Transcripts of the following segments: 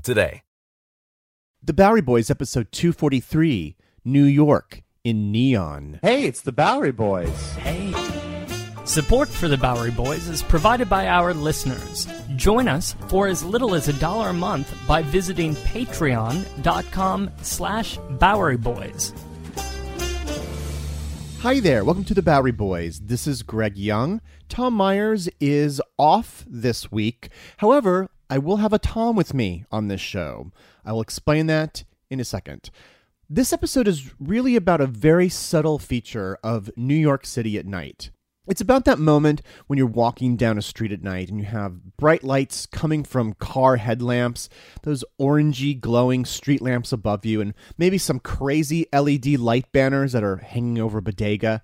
today. The Bowery Boys, episode 243, New York in Neon. Hey, it's the Bowery Boys. Hey. Support for the Bowery Boys is provided by our listeners. Join us for as little as a dollar a month by visiting patreon.com slash Bowery Boys. Hi there, welcome to the Bowery Boys. This is Greg Young. Tom Myers is off this week. However, I will have a Tom with me on this show. I will explain that in a second. This episode is really about a very subtle feature of New York City at night. It's about that moment when you're walking down a street at night and you have bright lights coming from car headlamps, those orangey glowing street lamps above you, and maybe some crazy LED light banners that are hanging over bodega.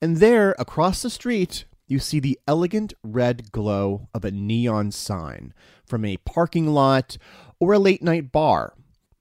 And there, across the street, you see the elegant red glow of a neon sign from a parking lot or a late night bar.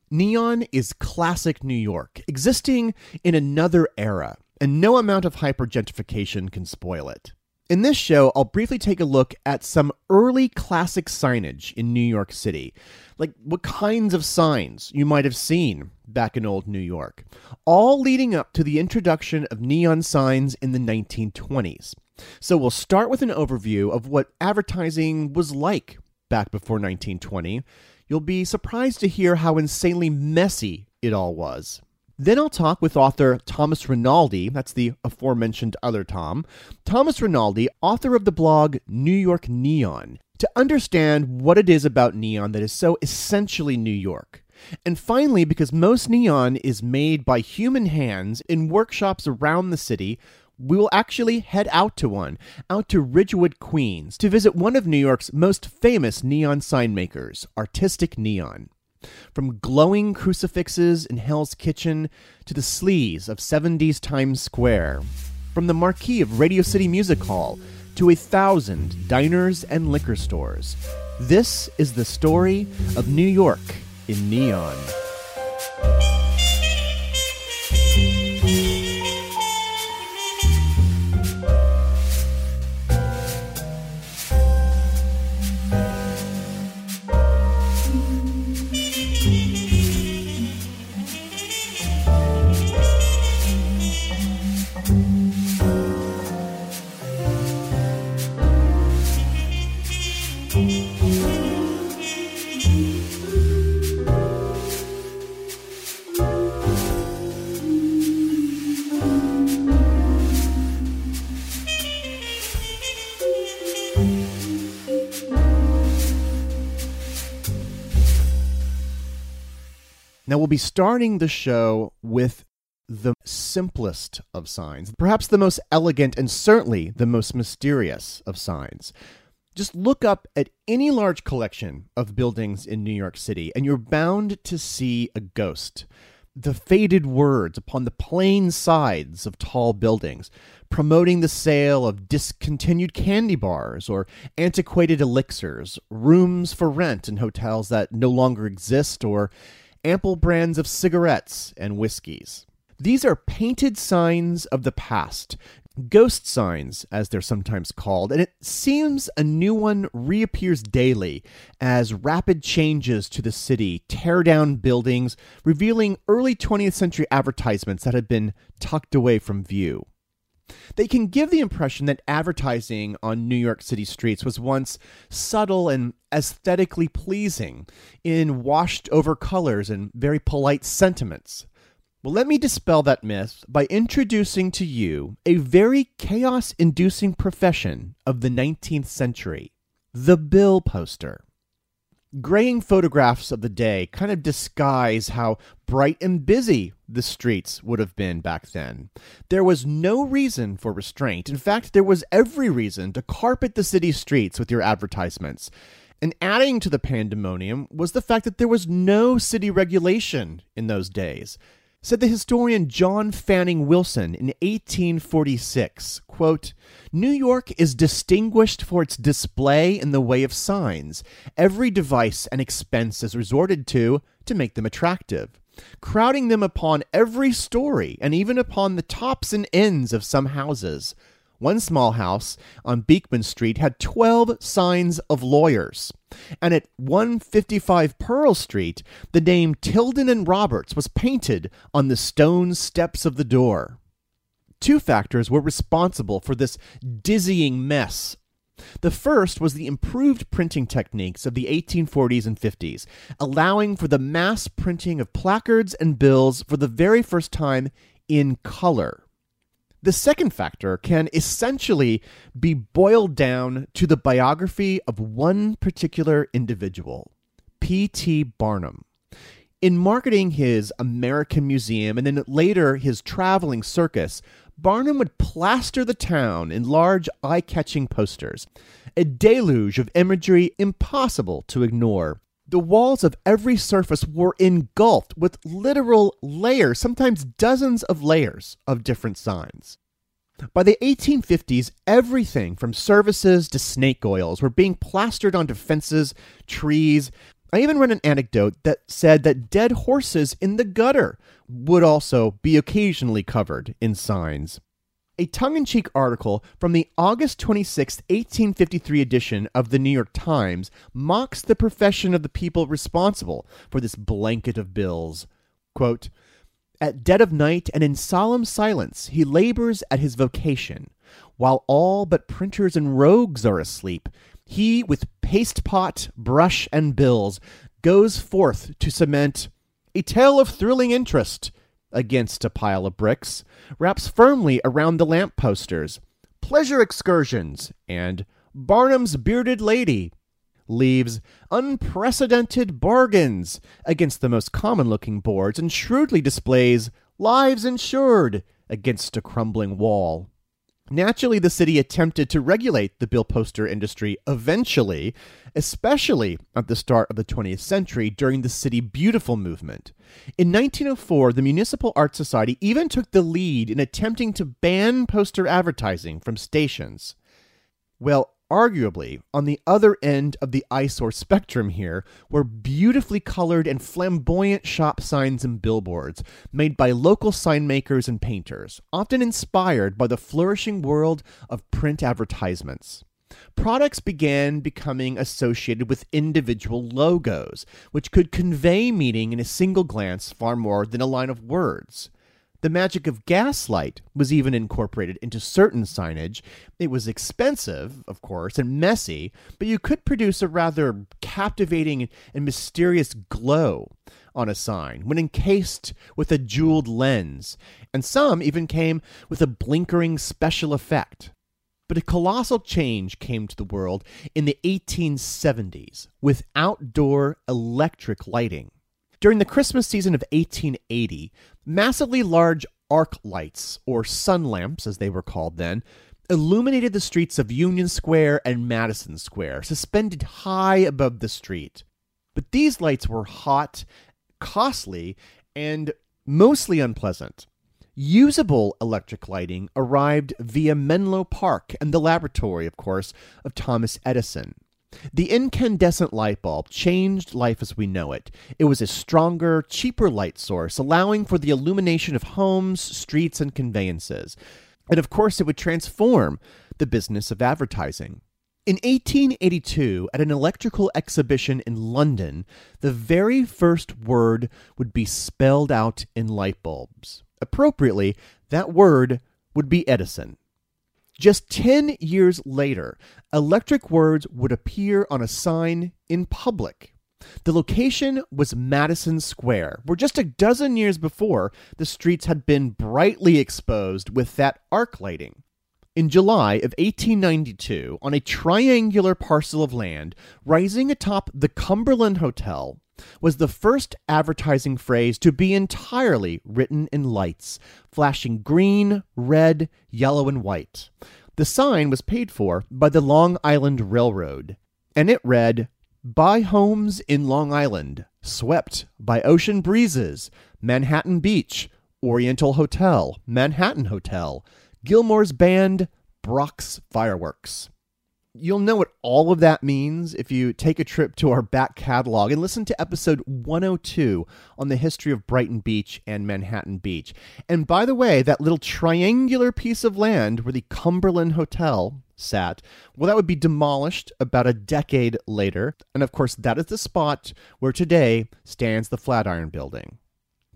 Neon is classic New York, existing in another era, and no amount of hypergentrification can spoil it. In this show, I'll briefly take a look at some early classic signage in New York City, like what kinds of signs you might have seen back in old New York, all leading up to the introduction of neon signs in the 1920s. So we'll start with an overview of what advertising was like back before 1920. You'll be surprised to hear how insanely messy it all was. Then I'll talk with author Thomas Rinaldi, that's the aforementioned other Tom, Thomas Rinaldi, author of the blog New York Neon, to understand what it is about neon that is so essentially New York. And finally, because most neon is made by human hands in workshops around the city, we will actually head out to one, out to Ridgewood, Queens, to visit one of New York's most famous neon sign makers, Artistic Neon. From glowing crucifixes in Hell's Kitchen to the sleaze of 70s Times Square. From the marquee of Radio City Music Hall to a thousand diners and liquor stores. This is the story of New York in neon. Now, we'll be starting the show with the simplest of signs, perhaps the most elegant and certainly the most mysterious of signs. Just look up at any large collection of buildings in New York City, and you're bound to see a ghost. The faded words upon the plain sides of tall buildings, promoting the sale of discontinued candy bars or antiquated elixirs, rooms for rent in hotels that no longer exist, or ample brands of cigarettes and whiskeys. These are painted signs of the past, ghost signs, as they're sometimes called, and it seems a new one reappears daily as rapid changes to the city tear down buildings, revealing early 20th century advertisements that had been tucked away from view. They can give the impression that advertising on New York City streets was once subtle and aesthetically pleasing in washed over colors and very polite sentiments. Well, let me dispel that myth by introducing to you a very chaos inducing profession of the 19th century the bill poster. Graying photographs of the day kind of disguise how bright and busy the streets would have been back then. There was no reason for restraint. In fact, there was every reason to carpet the city streets with your advertisements. And adding to the pandemonium was the fact that there was no city regulation in those days. Said the historian John Fanning Watson in 1846, quote, New York is distinguished for its display in the way of signs. Every device and expense is resorted to to make them attractive, crowding them upon every story and even upon the tops and ends of some houses. One small house on Beekman Street had 12 signs of lawyers. And at 155 Pearl Street, the name Tilden and Roberts was painted on the stone steps of the door. Two factors were responsible for this dizzying mess. The first was the improved printing techniques of the 1840s and 50s, allowing for the mass printing of placards and bills for the very first time in color. The second factor can essentially be boiled down to the biography of one particular individual, P.T. Barnum. In marketing his American Museum and then later his traveling circus, Barnum would plaster the town in large, eye catching posters, a deluge of imagery impossible to ignore. The walls of every surface were engulfed with literal layers, sometimes dozens of layers of different signs. By the 1850s, everything from services to snake oils were being plastered onto fences, trees. I even read an anecdote that said that dead horses in the gutter would also be occasionally covered in signs. A tongue in cheek article from the August 26, 1853 edition of the New York Times mocks the profession of the people responsible for this blanket of bills. Quote, at dead of night and in solemn silence, he labors at his vocation. While all but printers and rogues are asleep, he, with paste pot, brush, and bills, goes forth to cement a tale of thrilling interest against a pile of bricks, wraps firmly around the lamp posters, pleasure excursions, and Barnum's bearded lady, leaves unprecedented bargains against the most common looking boards and shrewdly displays lives insured against a crumbling wall. Naturally, the city attempted to regulate the bill poster industry eventually, especially at the start of the 20th century during the City Beautiful movement. In 1904, the Municipal Art Society even took the lead in attempting to ban poster advertising from stations. Well, Arguably, on the other end of the eyesore spectrum here were beautifully colored and flamboyant shop signs and billboards made by local sign makers and painters, often inspired by the flourishing world of print advertisements. Products began becoming associated with individual logos, which could convey meaning in a single glance far more than a line of words. The magic of gaslight was even incorporated into certain signage. It was expensive, of course, and messy, but you could produce a rather captivating and mysterious glow on a sign when encased with a jeweled lens, and some even came with a blinkering special effect. But a colossal change came to the world in the 1870s with outdoor electric lighting. During the Christmas season of 1880, massively large arc lights, or sun lamps as they were called then, illuminated the streets of Union Square and Madison Square, suspended high above the street. But these lights were hot, costly, and mostly unpleasant. Usable electric lighting arrived via Menlo Park and the laboratory, of course, of Thomas Edison. The incandescent light bulb changed life as we know it. It was a stronger, cheaper light source, allowing for the illumination of homes, streets, and conveyances. And of course, it would transform the business of advertising. In 1882, at an electrical exhibition in London, the very first word would be spelled out in light bulbs. Appropriately, that word would be Edison. Just 10 years later, electric words would appear on a sign in public. The location was Madison Square, where just a dozen years before, the streets had been brightly exposed with that arc lighting. In July of 1892, on a triangular parcel of land rising atop the Cumberland Hotel, was the first advertising phrase to be entirely written in lights, flashing green, red, yellow, and white. The sign was paid for by the Long Island Railroad, and it read, Buy homes in Long Island, swept by ocean breezes, Manhattan Beach, Oriental Hotel, Manhattan Hotel, Gilmore's Band, Brock's Fireworks. You'll know what all of that means if you take a trip to our back catalog and listen to episode 102 on the history of Brighton Beach and Manhattan Beach. And by the way, that little triangular piece of land where the Cumberland Hotel sat, well, that would be demolished about a decade later. And of course, that is the spot where today stands the Flatiron Building.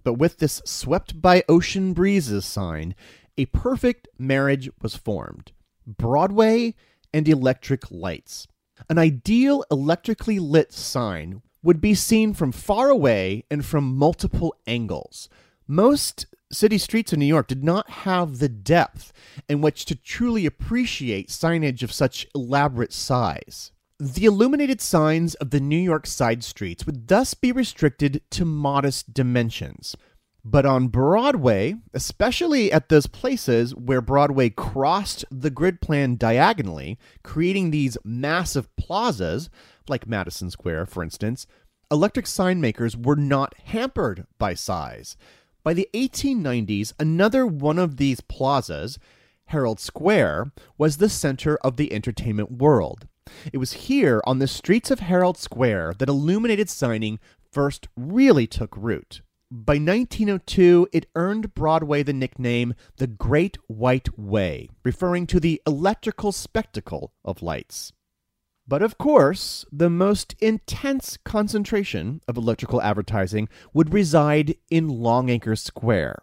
But with this swept by ocean breezes sign, a perfect marriage was formed. Broadway and electric lights. An ideal electrically lit sign would be seen from far away and from multiple angles. Most city streets in New York did not have the depth in which to truly appreciate signage of such elaborate size. The illuminated signs of the New York side streets would thus be restricted to modest dimensions. But on Broadway, especially at those places where Broadway crossed the grid plan diagonally, creating these massive plazas, like Madison Square, for instance, electric sign makers were not hampered by size. By the 1890s, another one of these plazas, Herald Square, was the center of the entertainment world. It was here on the streets of Herald Square that illuminated signing first really took root. By 1902, it earned Broadway the nickname the Great White Way, referring to the electrical spectacle of lights. But of course, the most intense concentration of electrical advertising would reside in Longacre Square.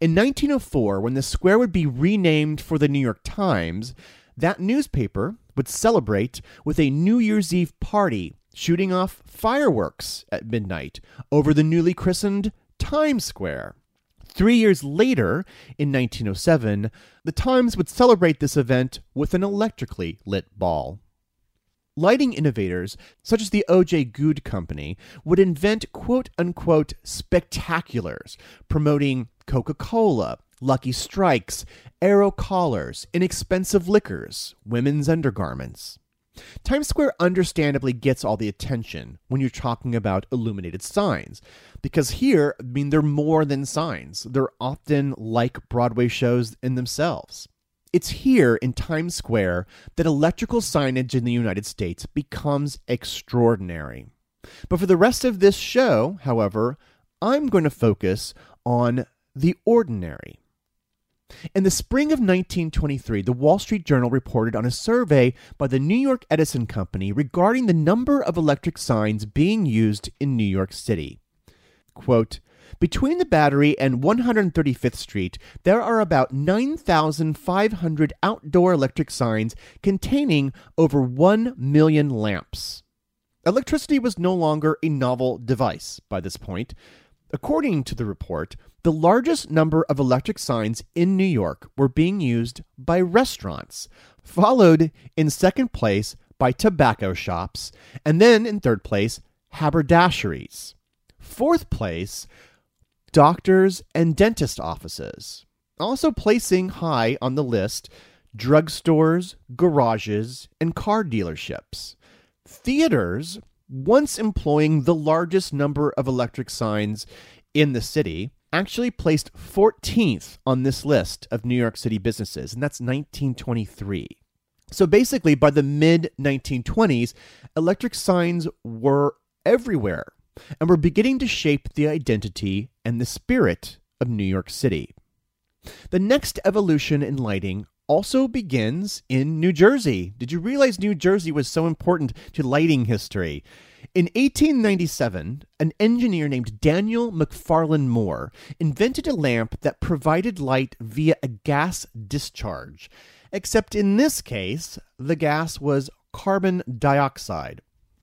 In 1904, when the square would be renamed for the New York Times, that newspaper would celebrate with a New Year's Eve party shooting off fireworks at midnight over the newly christened Times Square. Three years later, in 1907, the Times would celebrate this event with an electrically lit ball. Lighting innovators, such as the O.J. Gude Company, would invent quote unquote spectaculars, promoting Coca Cola, Lucky Strikes, arrow collars, inexpensive liquors, women's undergarments. Times Square understandably gets all the attention when you're talking about illuminated signs, because here, I mean, they're more than signs. They're often like Broadway shows in themselves. It's here in Times Square that electrical signage in the United States becomes extraordinary. But for the rest of this show, however, I'm going to focus on the ordinary. In the spring of 1923, the Wall Street Journal reported on a survey by the New York Edison Company regarding the number of electric signs being used in New York City. Quote, between the Battery and 135th Street, there are about 9,500 outdoor electric signs containing over 1 million lamps. Electricity was no longer a novel device by this point. According to the report, the largest number of electric signs in New York were being used by restaurants, followed in second place by tobacco shops, and then in third place, haberdasheries. Fourth place, doctors and dentist offices. Also placing high on the list, drugstores, garages, and car dealerships. Theaters, once employing the largest number of electric signs in the city, actually placed 14th on this list of New York City businesses, and that's 1923. So basically, by the mid 1920s, electric signs were everywhere and were beginning to shape the identity and the spirit of New York City. The next evolution in lighting also begins in New Jersey. Did you realize New Jersey was so important to lighting history? In 1897, an engineer named Daniel McFarland Moore invented a lamp that provided light via a gas discharge. Except in this case, the gas was carbon dioxide.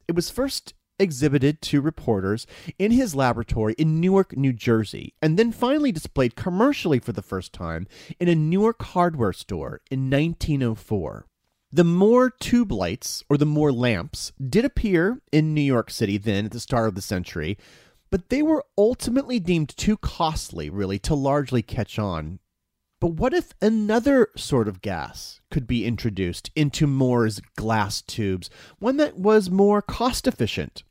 It was first exhibited to reporters in his laboratory in Newark, New Jersey, and then finally displayed commercially for the first time in a Newark hardware store in 1904. The Moore tube lights, or the Moore lamps, did appear in New York City then at the start of the century, but they were ultimately deemed too costly, really, to largely catch on. But what if another sort of gas could be introduced into Moore's glass tubes, one that was more cost efficient?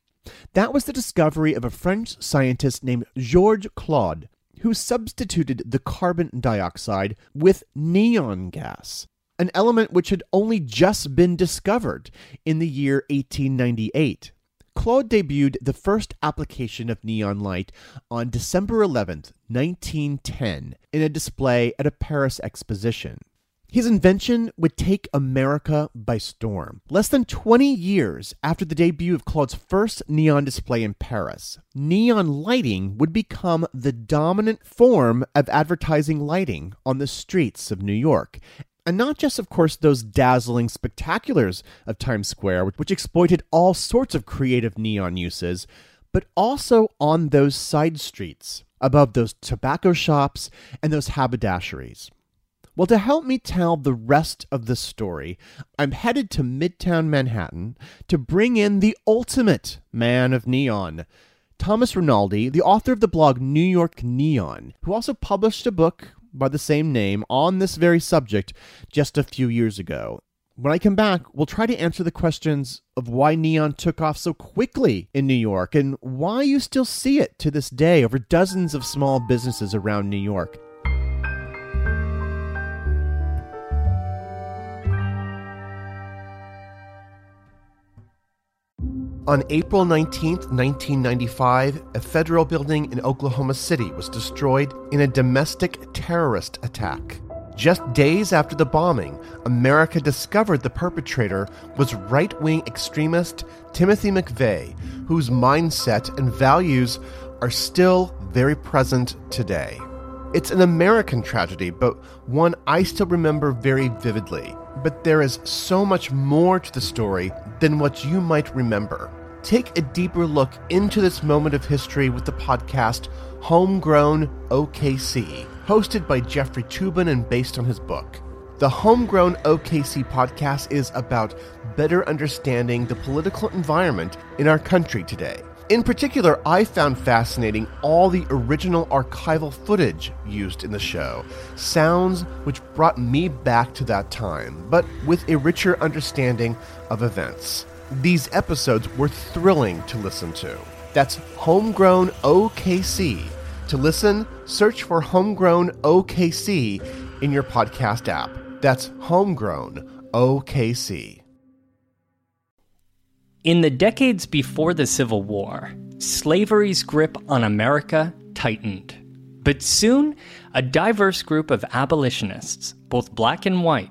That was the discovery of a French scientist named Georges Claude, who substituted the carbon dioxide with neon gas, an element which had only just been discovered in the year 1898. Claude debuted the first application of neon light on December 11th, 1910, in a display at a Paris exposition. His invention would take America by storm. Less than 20 years after the debut of Claude's first neon display in Paris, neon lighting would become the dominant form of advertising lighting on the streets of New York, and not just, of course, those dazzling spectaculars of Times Square, which exploited all sorts of creative neon uses, but also on those side streets, above those tobacco shops and those haberdasheries. Well, to help me tell the rest of the story, I'm headed to Midtown Manhattan to bring in the ultimate man of neon, Thomas Rinaldi, the author of the blog New York Neon, who also published a book by the same name on this very subject just a few years ago. When I come back, we'll try to answer the questions of why neon took off so quickly in New York and why you still see it to this day over dozens of small businesses around New York. On April 19, 1995, a federal building in Oklahoma City was destroyed in a domestic terrorist attack. Just days after the bombing, America discovered the perpetrator was right wing extremist Timothy McVeigh, whose mindset and values are still very present today. It's an American tragedy, but one I still remember very vividly. But there is so much more to the story than what you might remember take a deeper look into this moment of history with the podcast Homegrown OKC, hosted by Jeffrey Toobin and based on his book. The Homegrown OKC podcast is about better understanding the political environment in our country today. In particular, I found fascinating all the original archival footage used in the show, sounds which brought me back to that time, but with a richer understanding of events. These episodes were thrilling to listen to. That's Homegrown OKC. To listen, search for Homegrown OKC in your podcast app. That's Homegrown OKC. In the decades before the Civil War, slavery's grip on America tightened. But soon, a diverse group of abolitionists, both black and white,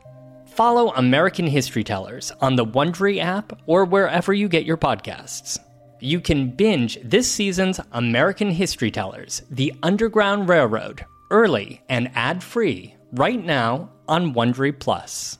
Follow American History Tellers on the Wondery app or wherever you get your podcasts. You can binge this season's American History Tellers, The Underground Railroad, early and ad-free right now on Wondery Plus.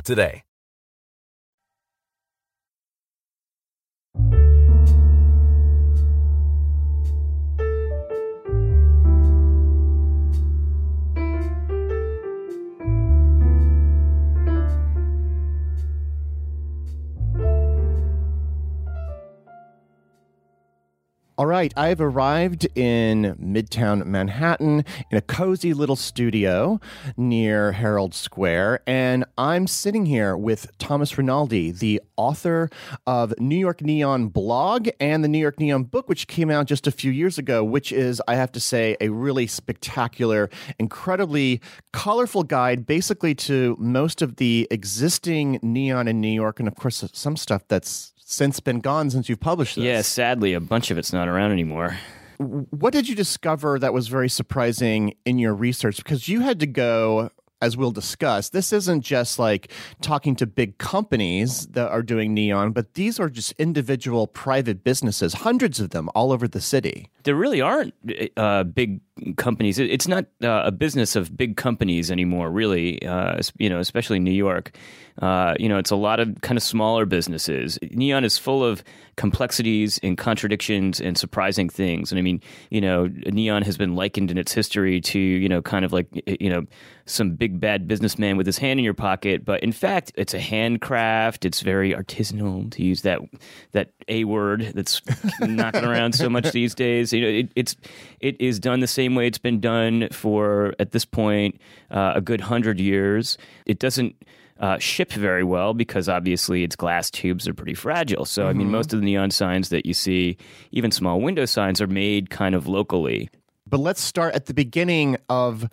today. All right, I've arrived in Midtown Manhattan in a cozy little studio near Herald Square, and I'm sitting here with Thomas Rinaldi, the author of New York Neon blog and the New York Neon book, which came out just a few years ago, which is, I have to say, a really spectacular, incredibly colorful guide, basically to most of the existing neon in New York, and of course, some stuff that's since been gone since you've published this. Yeah, sadly, a bunch of it's not around anymore. What did you discover that was very surprising in your research? Because you had to go as we'll discuss, this isn't just like talking to big companies that are doing neon, but these are just individual private businesses, hundreds of them all over the city. There really aren't uh, big companies. It's not uh, a business of big companies anymore, really. Uh, you know, especially New York. Uh, you know, it's a lot of kind of smaller businesses. Neon is full of complexities and contradictions and surprising things. And I mean, you know, Neon has been likened in its history to, you know, kind of like, you know, some big bad businessman with his hand in your pocket. But in fact, it's a handcraft. It's very artisanal, to use that that a word that's knocking around so much these days. You know, it, it's it is done the same way it's been done for at this point uh, a good hundred years. It doesn't uh, ship very well because obviously its glass tubes are pretty fragile. So, mm-hmm. I mean, mm-hmm. most of the neon signs that you see, even small window signs, are made kind of locally. But let's start at the beginning of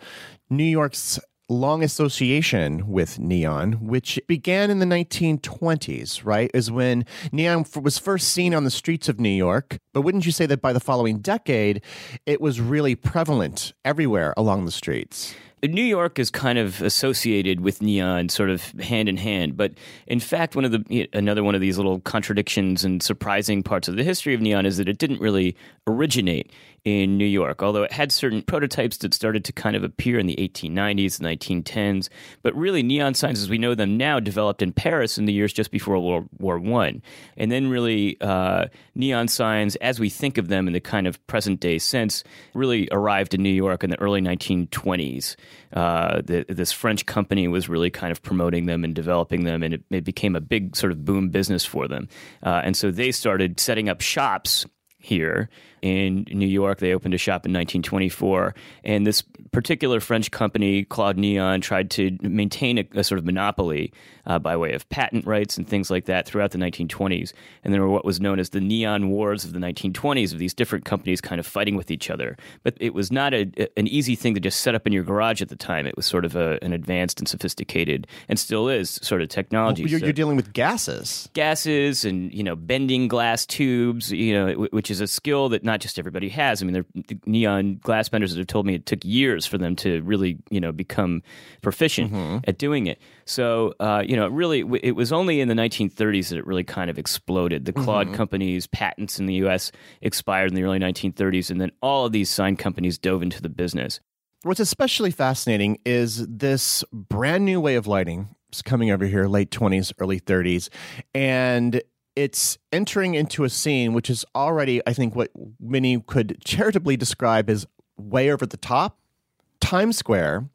New York's long association with neon, which began in the 1920s, right? Is when neon was first seen on the streets of New York. But wouldn't you say that by the following decade, it was really prevalent everywhere along the streets? New York is kind of associated with neon, sort of hand in hand. But in fact, one of the another one of these little contradictions and surprising parts of the history of neon is that it didn't really originate in New York, although it had certain prototypes that started to kind of appear in the 1890s, 1910s. But really, neon signs as we know them now developed in Paris in the years just before World War One, and then really uh, neon signs, as we think of them in the kind of present day sense, really arrived in New York in the early 1920s. Uh, the, this French company was really kind of promoting them and developing them, and it, it became a big sort of boom business for them. Uh, and so they started setting up shops here in New York. They opened a shop in 1924, and this particular French company, Claude Neon, tried to maintain a, a sort of monopoly uh, by way of patent rights and things like that throughout the 1920s. And there were what was known as the neon wars of the 1920s, of these different companies kind of fighting with each other. But it was not a, an easy thing to just set up in your garage at the time. It was sort of a, an advanced and sophisticated, and still is, sort of technology. Well, you're, so, you're, dealing with gases, gases, and you know bending glass tubes. You know, which is a skill that not just everybody has. I mean, there neon glass benders that have told me it took years for them to really, you know, become proficient mm-hmm. at doing it. So, uh, you know, it really, it was only in the 1930s that it really kind of exploded. The Claude mm-hmm. company's patents in the U.S. expired in the early 1930s, and then all of these sign companies dove into the business. What's especially fascinating is this brand new way of lighting. Coming over here, late 20s, early 30s. And it's entering into a scene which is already, I think, what many could charitably describe as way over the top. Times Square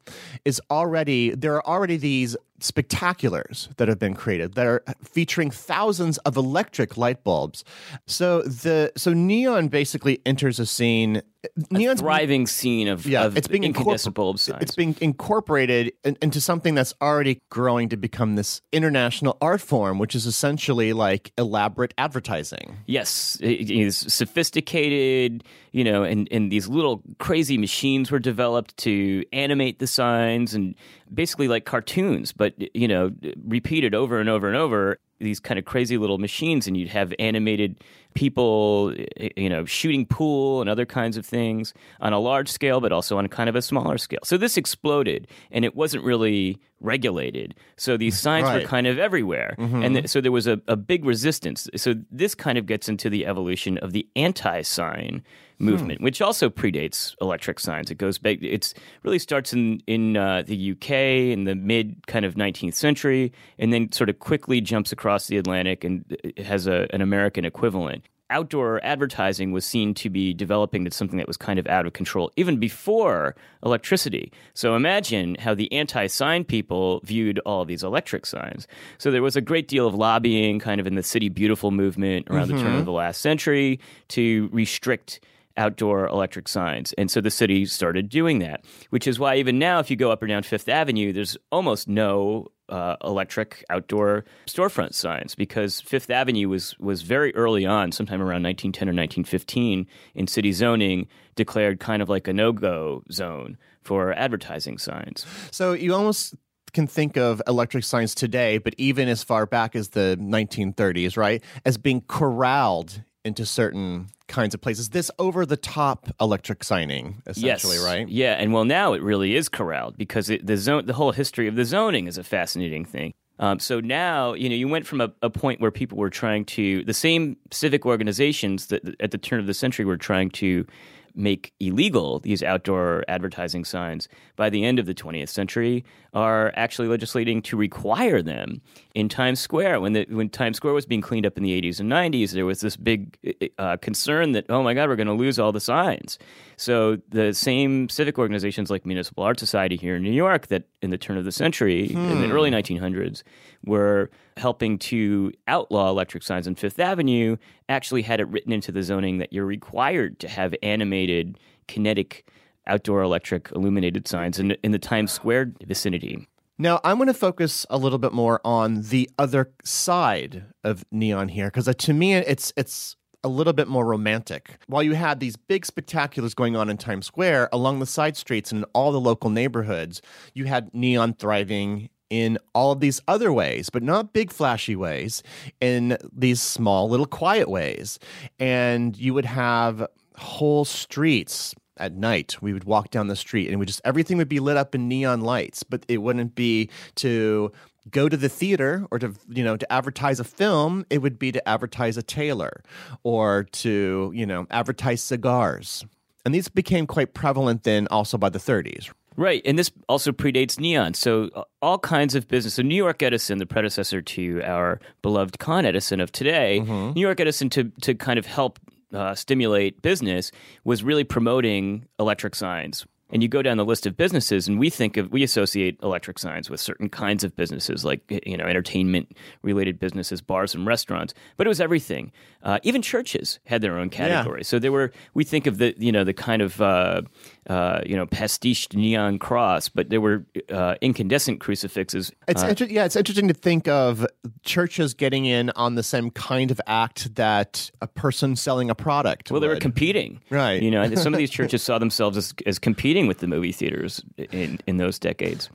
is already, there are already these spectaculars that have been created that are featuring thousands of electric light bulbs. So the so neon basically enters a scene neon's thriving scene of, yeah, of it's being bulb signs. It's being incorporated in, into something that's already growing to become this international art form, which is essentially like elaborate advertising. Yes, it is sophisticated, you know, and, and these little crazy machines were developed to animate the signs and basically like cartoons, but you know, repeated over and over and over. These kind of crazy little machines, and you'd have animated people, you know, shooting pool and other kinds of things on a large scale, but also on kind of a smaller scale. So this exploded, and it wasn't really regulated. So these signs right. were kind of everywhere, mm-hmm. and th- so there was a, a big resistance. So this kind of gets into the evolution of the anti-sign movement, hmm. which also predates electric signs. It goes back. It's really starts in in uh, the UK in the mid kind of 19th century, and then sort of quickly jumps across the Atlantic and has a, an American equivalent. outdoor advertising was seen to be developing to something that was kind of out of control even before electricity. So imagine how the anti sign people viewed all these electric signs. So there was a great deal of lobbying kind of in the City Beautiful movement around the turn of the last century to restrict outdoor electric signs. And so the city started doing that, which is why even now, if you go up or down Fifth Avenue, there's almost no uh, electric outdoor storefront signs because Fifth Avenue was, was very early on, sometime around 1910 or 1915, in city zoning, declared kind of like a no go zone for advertising signs. So you almost can think of electric signs today, but even as far back as the 1930s, right, as being corralled into certain kinds of places. This over the top electric signing, essentially, yes. right? Yeah, and well, now it really is corralled because it, the zone, the whole history of the zoning is a fascinating thing. Um, so now, you know, you went from a, a, point where people were trying to the same civic organizations that at the turn of the century were trying to make illegal these outdoor advertising signs by the end of the 20th century are actually legislating to require them in Times Square. When the, when Times Square was being cleaned up in the 80s and 90s, there was this big uh, concern that oh my God, we're going to lose all the signs. So the same civic organizations like Municipal Art Society here in New York that in the turn of the century hmm. in the early 1900s were helping to outlaw electric signs on Fifth Avenue actually had it written into the zoning that you're required to have animated kinetic outdoor electric illuminated signs in, in the Times Square vicinity. Now, I'm going to focus a little bit more on the other side of neon here because uh, to me it's it's a little bit more romantic. While you had these big spectaculars going on in Times Square, along the side streets and in all the local neighborhoods, you had neon thriving in all of these other ways, but not big flashy ways, in these small little quiet ways. And you would have whole streets at night we would walk down the street and we just everything would be lit up in neon lights but it wouldn't be to go to the theater or to you know to advertise a film it would be to advertise a tailor or to you know advertise cigars and these became quite prevalent then also by the 30s Right, and this also predates neon. So uh, all kinds of business. So New York Edison, the predecessor to our beloved Con Edison of today, mm-hmm. New York Edison to to kind of help uh, stimulate business was really promoting electric signs and you go down the list of businesses and we think of we associate electric signs with certain kinds of businesses like you know entertainment related businesses bars and restaurants but it was everything uh, even churches had their own category yeah. so there were we think of the you know the kind of uh, uh, you know pastiche neon cross but there were uh, incandescent crucifixes it's uh, inter- yeah it's interesting to think of churches getting in on the same kind of act that a person selling a product well would. they were competing right you know some of these churches saw themselves as, as competing competing with the movie theaters in, in those decades.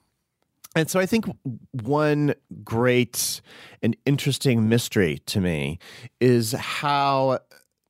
And so I think one great and interesting mystery to me is how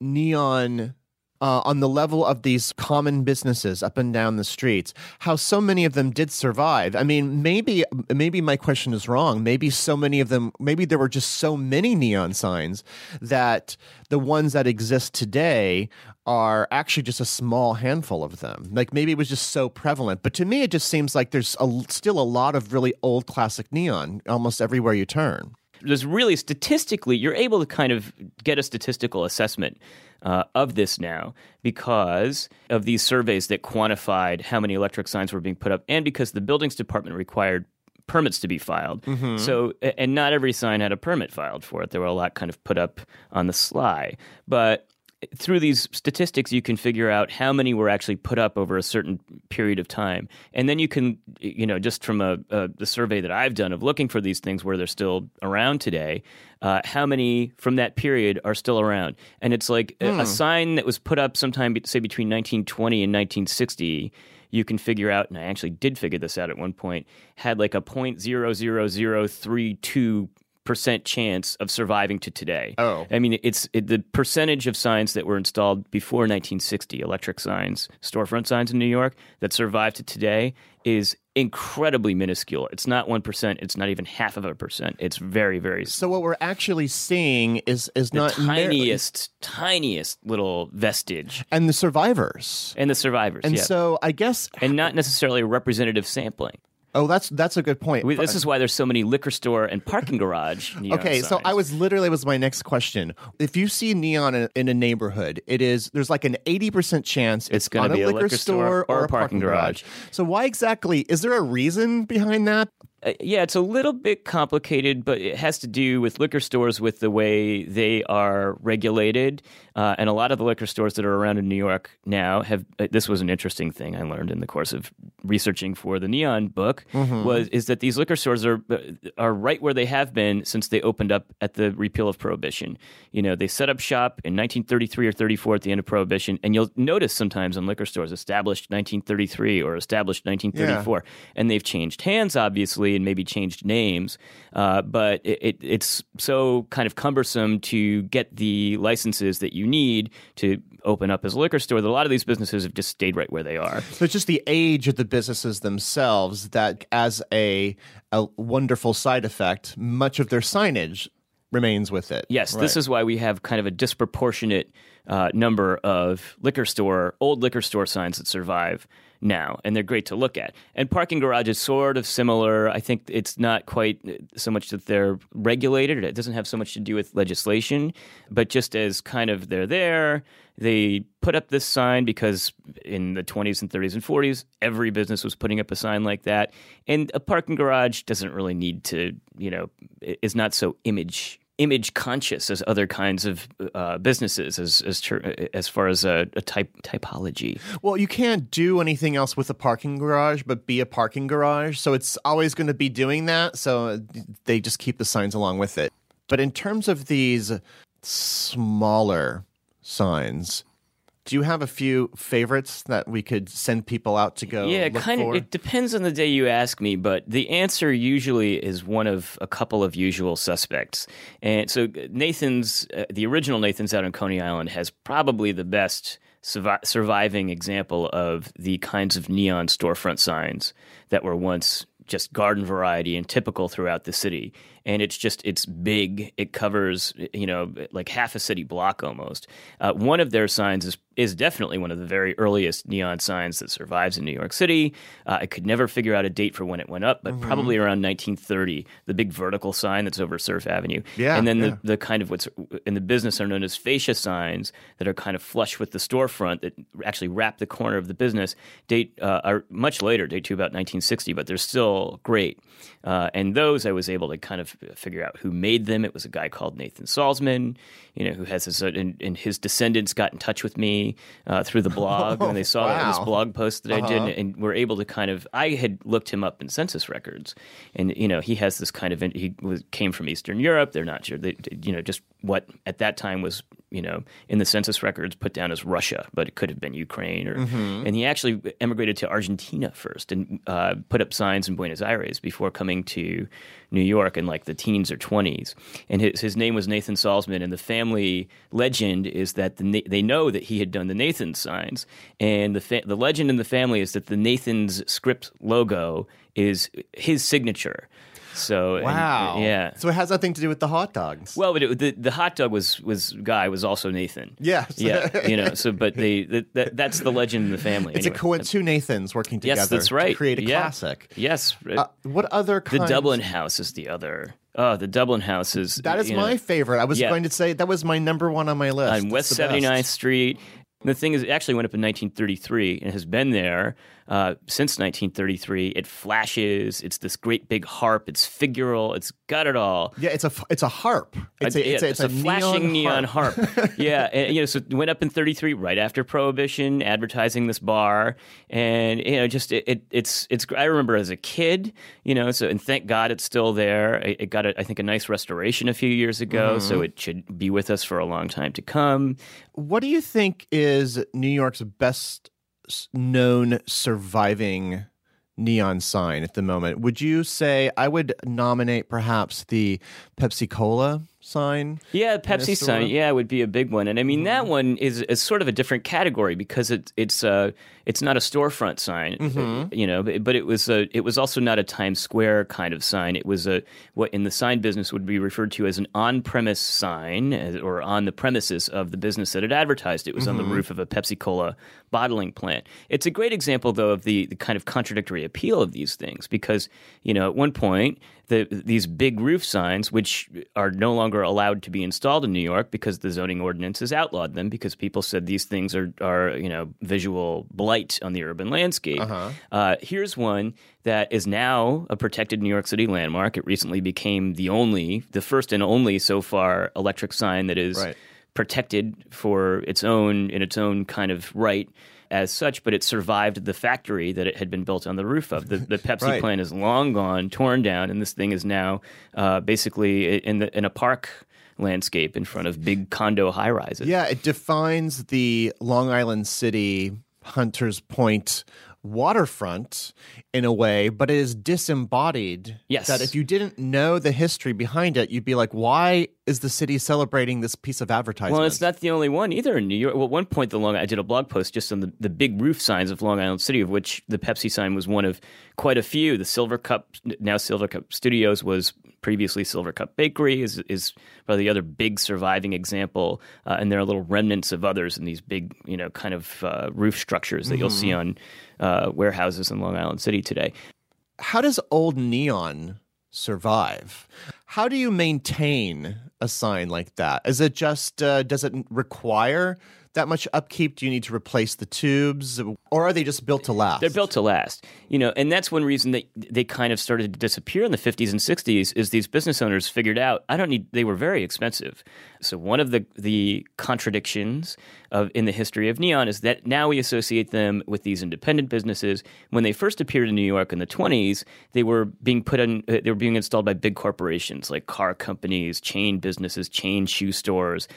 neon uh, on the level of these common businesses up and down the streets, how so many of them did survive. I mean, maybe maybe my question is wrong. Maybe so many of them, maybe there were just so many neon signs that the ones that exist today are actually just a small handful of them. Like maybe it was just so prevalent. But to me, it just seems like there's a, still a lot of really old classic neon almost everywhere you turn there's really statistically, you're able to kind of get a statistical assessment uh, of this now because of these surveys that quantified how many electric signs were being put up, and because the buildings department required permits to be filed. Mm-hmm. So, and not every sign had a permit filed for it. There were a lot kind of put up on the sly. But through these statistics you can figure out how many were actually put up over a certain period of time. And then you can you know just from a, a the survey that i've done of looking for these things where they're still around today uh, how many from that period are still around? And it's like a, a, hmm. sign that was put up sometime say between 1920 and 1960 you can figure out and i actually did figure this out at one point had like a 0.00032 percent chance of surviving to today. Oh, I mean, it's it, the percentage of signs that were installed before 1960, electric signs, storefront signs in New York, that survived to today is incredibly minuscule. It's not one percent. It's not even half of a percent. It's very, very. So what we're actually seeing is is the not tiniest, tiniest little vestige, and the survivors, and the survivors, and yeah. so I guess, and not necessarily a representative sampling. Oh, that's that's a good point. We, this is why there's so many liquor store and parking garage. neon Okay, so. I was literally was my next question. If you see neon in, in a neighborhood, it is there's like an eighty percent chance it's, It's gonna be a liquor, liquor store or a parking garage. So why exactly? Is there a reason behind that? Uh, yeah, it's a little bit complicated, but it has to do with liquor stores with the way they are regulated. Uh, and a lot of the liquor stores that are around in New York now have. Uh, this was an interesting thing I learned in the course of researching for the Neon book. Was is that these liquor stores are uh, are right where they have been since they opened up at the repeal of Prohibition. You know, they set up shop in 1933 or 34 at the end of Prohibition, and you'll notice sometimes in liquor stores established 1933 or established 1934, and they've changed hands obviously and maybe changed names, uh, but it, it, it's so kind of cumbersome to get the licenses that you need to open up as a liquor store that a lot of these businesses have just stayed right where they are. So it's just the age of the businesses themselves that, as a a wonderful side effect, much of their signage remains with it. Yes, this is why we have kind of a disproportionate uh, number of liquor store, old liquor store signs that survive now, and they're great to look at. And parking garage is sort of similar. I think it's not quite so much that they're regulated; it doesn't have so much to do with legislation, but just as kind of they're there. They put up this sign because in the 20s and 30s and 40s, every business was putting up a sign like that. And a parking garage doesn't really need to, you know, is not so image image conscious as other kinds of uh, businesses as as, ter- as far as a, a type typology. Well, you can't do anything else with a parking garage but be a parking garage. So it's always going to be doing that. So they just keep the signs along with it. But in terms of these smaller signs, do you have a few favorites that we could send people out to go? yeah, kind for? of. It depends on the day you ask me, but the answer usually is one of a couple of usual suspects. And so Nathan's, uh, the original Nathan's out on Coney Island, has probably the best survi- surviving example of the kinds of neon storefront signs that were once just garden variety and typical throughout the city. And it's just it's big. It covers you know like half a city block almost. Uh, one of their signs is is definitely one of the very earliest neon signs that survives in New York City. Uh, I could never figure out a date for when it went up, but probably around 1930. The big vertical sign that's over Surf Avenue. Yeah, and then yeah. the the kind of what's in the business are known as fascia signs that are kind of flush with the storefront that actually wrap the corner of the business. Date uh, are much later, date to about 1960, but they're still great. Uh, and those I was able to kind of figure out who made them. It was a guy called Nathan Salzman, you know, who has his and, and his descendants got in touch with me uh, through the blog and they saw that this blog post that I did, and were able to kind of. I had looked him up in census records, and you know, he has this kind of. He was, came from Eastern Europe. They're not sure. They, you know, just what at that time was you know in the census records put down as Russia, but it could have been Ukraine or. And he actually emigrated to Argentina first and uh, put up signs in Buenos Aires before coming to New York in like the teens or twenties. And his his name was Nathan Salzman, and the family legend is that the, they know that he had done the Nathan signs, and the fa- the legend in the family is that the Nathan's script logo is his signature. So and- Wow. yeah. So it has nothing to do with the hot dogs. Well, but it, the the hot dog was was guy was also Nathan. Yeah, yeah, you know. So, but they that, that's the legend in the family. it's anyway. a co- two Nathans working together Yes, that's to right. create a Yeah. classic. Yes, Uh, what other the? Dublin House is the other. Oh, the Dublin House is That is you know, my favorite. I was Yeah. going to say that was my number one on my list. on West the best. 79th Street. And the thing is, it actually went up in 1933 and has been there uh, since 1933. It flashes. It's this great big harp. It's figural. It's got it all. Yeah, it's a it's a harp. It's a, yeah, it's a, it's a flashing neon harp. yeah, and, you know, so it went up in '33, right after Prohibition, advertising this bar, and you know, just it, it, it's it's. I remember as a kid, you know, so and thank God it's still there. It, it got, a, I think, a nice restoration a few years ago, Mm-hmm. so it should be with us for a long time to come. What do you think is New York's best known surviving neon sign at the moment? Would you say I would nominate perhaps the Pepsi Cola sign. Yeah, Pepsi sign. Yeah, would be a big one, and I mean that one is, is sort of a different category because it's it's uh it's not a storefront sign, uh, you know, but, but it was a it was also not a Times Square kind of sign. It was a what in the sign business would be referred to as an on-premise sign or on the premises of the business that had advertised. It was on the roof of a Pepsi Cola bottling plant. It's a great example though of the, the kind of contradictory appeal of these things because you know at one point the, these big roof signs, which are no longer allowed to be installed in New York because the zoning ordinance has outlawed them because people said these things are, are you know, visual blight on the urban landscape. Uh, here's one that is now a protected New York City landmark. It recently became the only, the first and only so far electric sign that is Right. protected for its own in its own kind of right as such, but it survived the factory that it had been built on the roof of. The, the Pepsi Right. plant is long gone, torn down, and this thing is now uh, basically in the in a park landscape in front of big condo high rises. Yeah, it defines the Long Island City Hunters Point waterfront in a way, but it is disembodied. Yes. That if you didn't know the history behind it, you'd be like, why is the city celebrating this piece of advertisement? Well, it's not the only one either in New York. Well, at one point, the Long I did a blog post just on the, the big roof signs of Long Island City, of which the Pepsi sign was one of quite a few. The Silvercup, now Silvercup Studios, was previously Silvercup Bakery, is is probably the other big surviving example. Uh, and there are little remnants of others in these big, you know, kind of uh, roof structures that you'll see on uh, warehouses in Long Island City today. How does old neon survive? How do you maintain a sign like that? Is it just, uh, does it require that much upkeep? Do you need to replace the tubes? Or are they just built to last? They're built to last, you know, and that's one reason that they kind of started to disappear in the 50s and 60s. Is these business owners figured out I don't need. They were very expensive, so one of the the contradictions of in the history of neon is that now we associate them with these independent businesses. When they first appeared in New York in the 20s, they were being put on. Uh, they were being installed by big corporations like car companies, chain businesses, chain shoe stores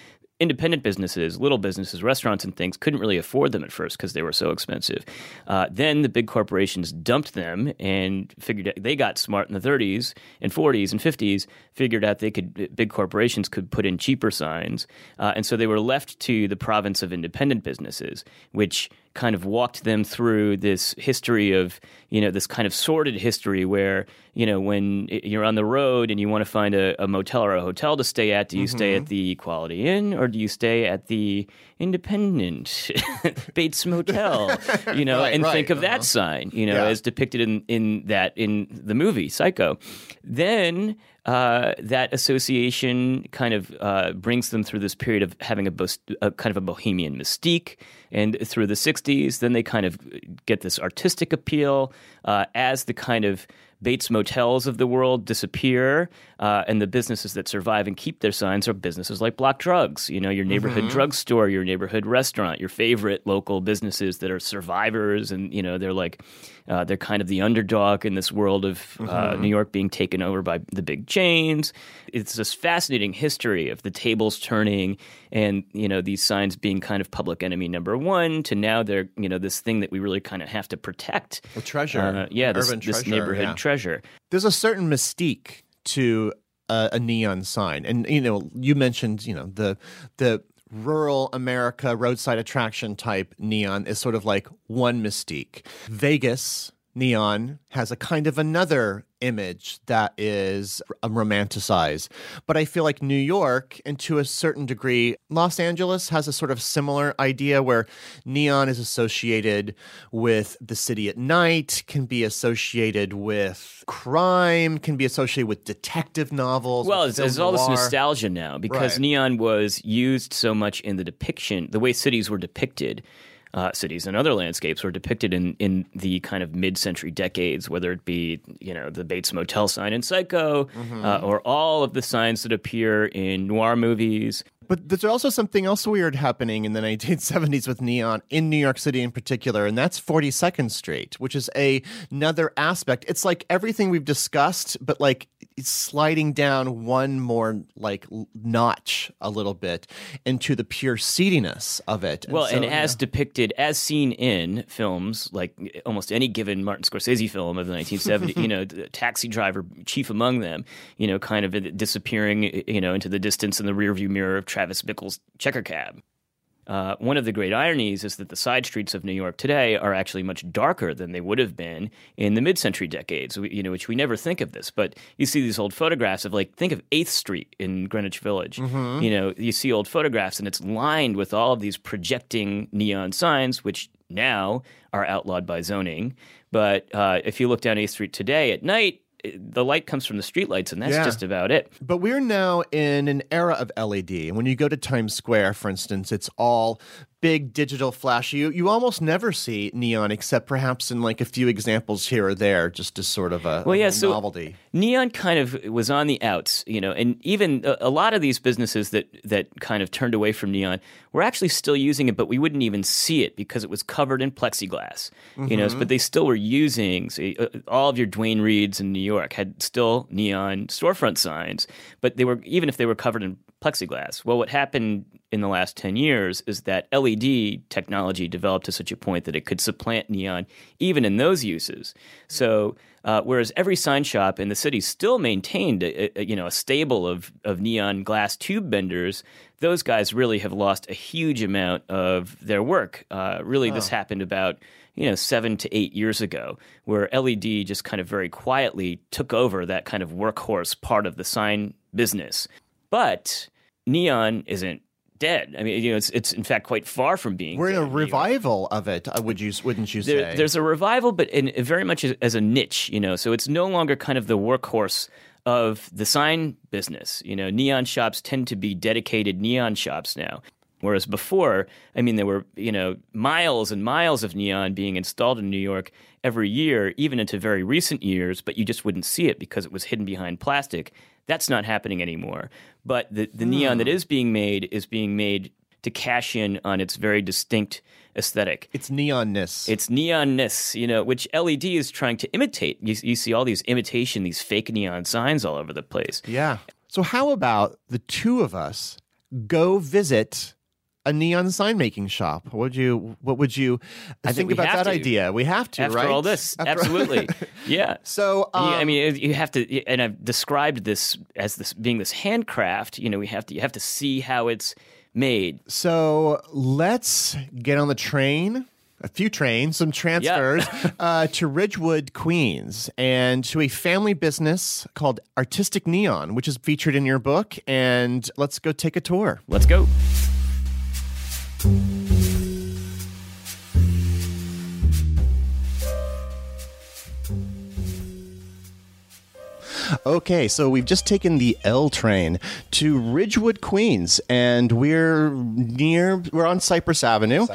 independent businesses, little businesses, restaurants, and things couldn't really afford them at first because they were so expensive. Uh, then the big corporations dumped them and figured out, they got smart in the 30s and 40s and 50s. Figured out they could big corporations could put in cheaper signs, uh, and so they were left to the province of independent businesses, which kind of walked them through this history of you know this kind of sordid history where you know when you're on the road and you want to find a, a motel or a hotel to stay at do you stay at the quality inn or do you stay at the independent bates motel you know Right, and right, think of uh-huh. that sign you know Yeah. as depicted in in that in the movie psycho then uh, that association kind of uh, brings them through this period of having a, bos- a kind of a bohemian mystique, and through the '60s, then they kind of get this artistic appeal uh, as the kind of Bates Motels of the world disappear, uh, and the businesses that survive and keep their signs are businesses like Block Drugs. You know, your neighborhood drugstore, your neighborhood restaurant, your favorite local businesses that are survivors, and you know they're like uh, they're kind of the underdog in this world of uh, New York being taken over by the big chains. It's this fascinating history of the tables turning, and you know these signs being kind of public enemy number one to now they're you know this thing that we really kind of have to protect. A treasure. Uh, yeah, this, Urban this neighborhood yeah. treasure. There's a certain mystique to a, a neon sign, and you know, you mentioned, you know, the the rural America roadside attraction type neon is sort of like one mystique. Vegas neon has a kind of another image that is romanticized. But I feel like New York, and to a certain degree, Los Angeles has a sort of similar idea where neon is associated with the city at night, can be associated with crime, can be associated with detective novels. Well, with it's, film there's all this nostalgia now because Right. neon was used so much in the depiction, the way cities were depicted. Uh, cities and other landscapes were depicted in, in the kind of mid-century decades, whether it be you know the Bates Motel sign in Psycho, Mm-hmm. uh, or all of the signs that appear in noir movies. But there's also something else weird happening in the 1970s with neon in New York City in particular, and that's 42nd Street, which is a, another aspect. It's like everything we've discussed, but like sliding down one more like notch a little bit into the pure seediness of it. Well, so, and as depicted, as seen in films like almost any given Martin Scorsese film of the 1970s, you know, the taxi driver chief among them, you know, kind of uh, disappearing, you know, into the distance in the rearview mirror of Travis Bickle's checker cab. Uh, one of the great ironies is that the side streets of New York today are actually much darker than they would have been in the mid-century decades. we- You know, which we never think of this, but you see these old photographs of like think of Eighth Street in Greenwich Village. You know, you see old photographs, and it's lined with all of these projecting neon signs, which now are outlawed by zoning. But uh, if you look down Eighth Street today at night, the light comes from the streetlights, and that's Yeah. just about it. But we're now in an era of LED. And when you go to Times Square, for instance, it's all big digital flash. You you almost never see neon except perhaps in like a few examples here or there, just as sort of a, Well, yeah, little so novelty. neon kind of was on the outs, you know, and even a, a lot of these businesses that that kind of turned away from neon were actually still using it, but we wouldn't even see it because it was covered in plexiglass, you know. But they still were using so, uh, all of your Duane Reades in New York had still neon storefront signs, but they were even if they were covered in plexiglass. Well, what happened in the last 10 years is that LED technology developed to such a point that it could supplant neon even in those uses. So, uh, whereas every sign shop in the city still maintained a, a, you know a stable of, of neon glass tube benders, those guys really have lost a huge amount of their work. Uh, really, this happened about you know seven to eight years ago, where LED just kind of very quietly took over that kind of workhorse part of the sign business. But neon isn't dead. I mean, you know, it's it's in fact quite far from being. We're in a revival of it, uh, would you wouldn't you There, say? there's a revival, but in, very much as, as a niche, you know. So it's no longer kind of the workhorse of the sign business. You know, neon shops tend to be dedicated neon shops now. Whereas before, I mean, there were you know miles and miles of neon being installed in New York every year, even into very recent years, but you just wouldn't see it because it was hidden behind plastic. That's not happening anymore. But the, the hmm. neon that is being made is being made to cash in on its very distinct aesthetic. it's neonness. It's neonness, you know, which LED is trying to imitate. You, you see all these imitation, these fake neon signs all over the place. yeah. So how about the two of us go visit a neon sign making shop? What would you what would you think think about that to. idea? We have to, After right? all this, After- absolutely, yeah. So Yeah, I um, mean, you have to, and I've described this as this being this handcraft. You know, we have to, you have to see how it's made. So let's get on the train. A few trains, some transfers uh, to Ridgewood, Queens, and to a family business called Artistic Neon, which is featured in your book. And let's go take a tour. Let's go. Okay, so we've just taken the L train to Ridgewood, Queens, and we're near we're on Cypress Avenue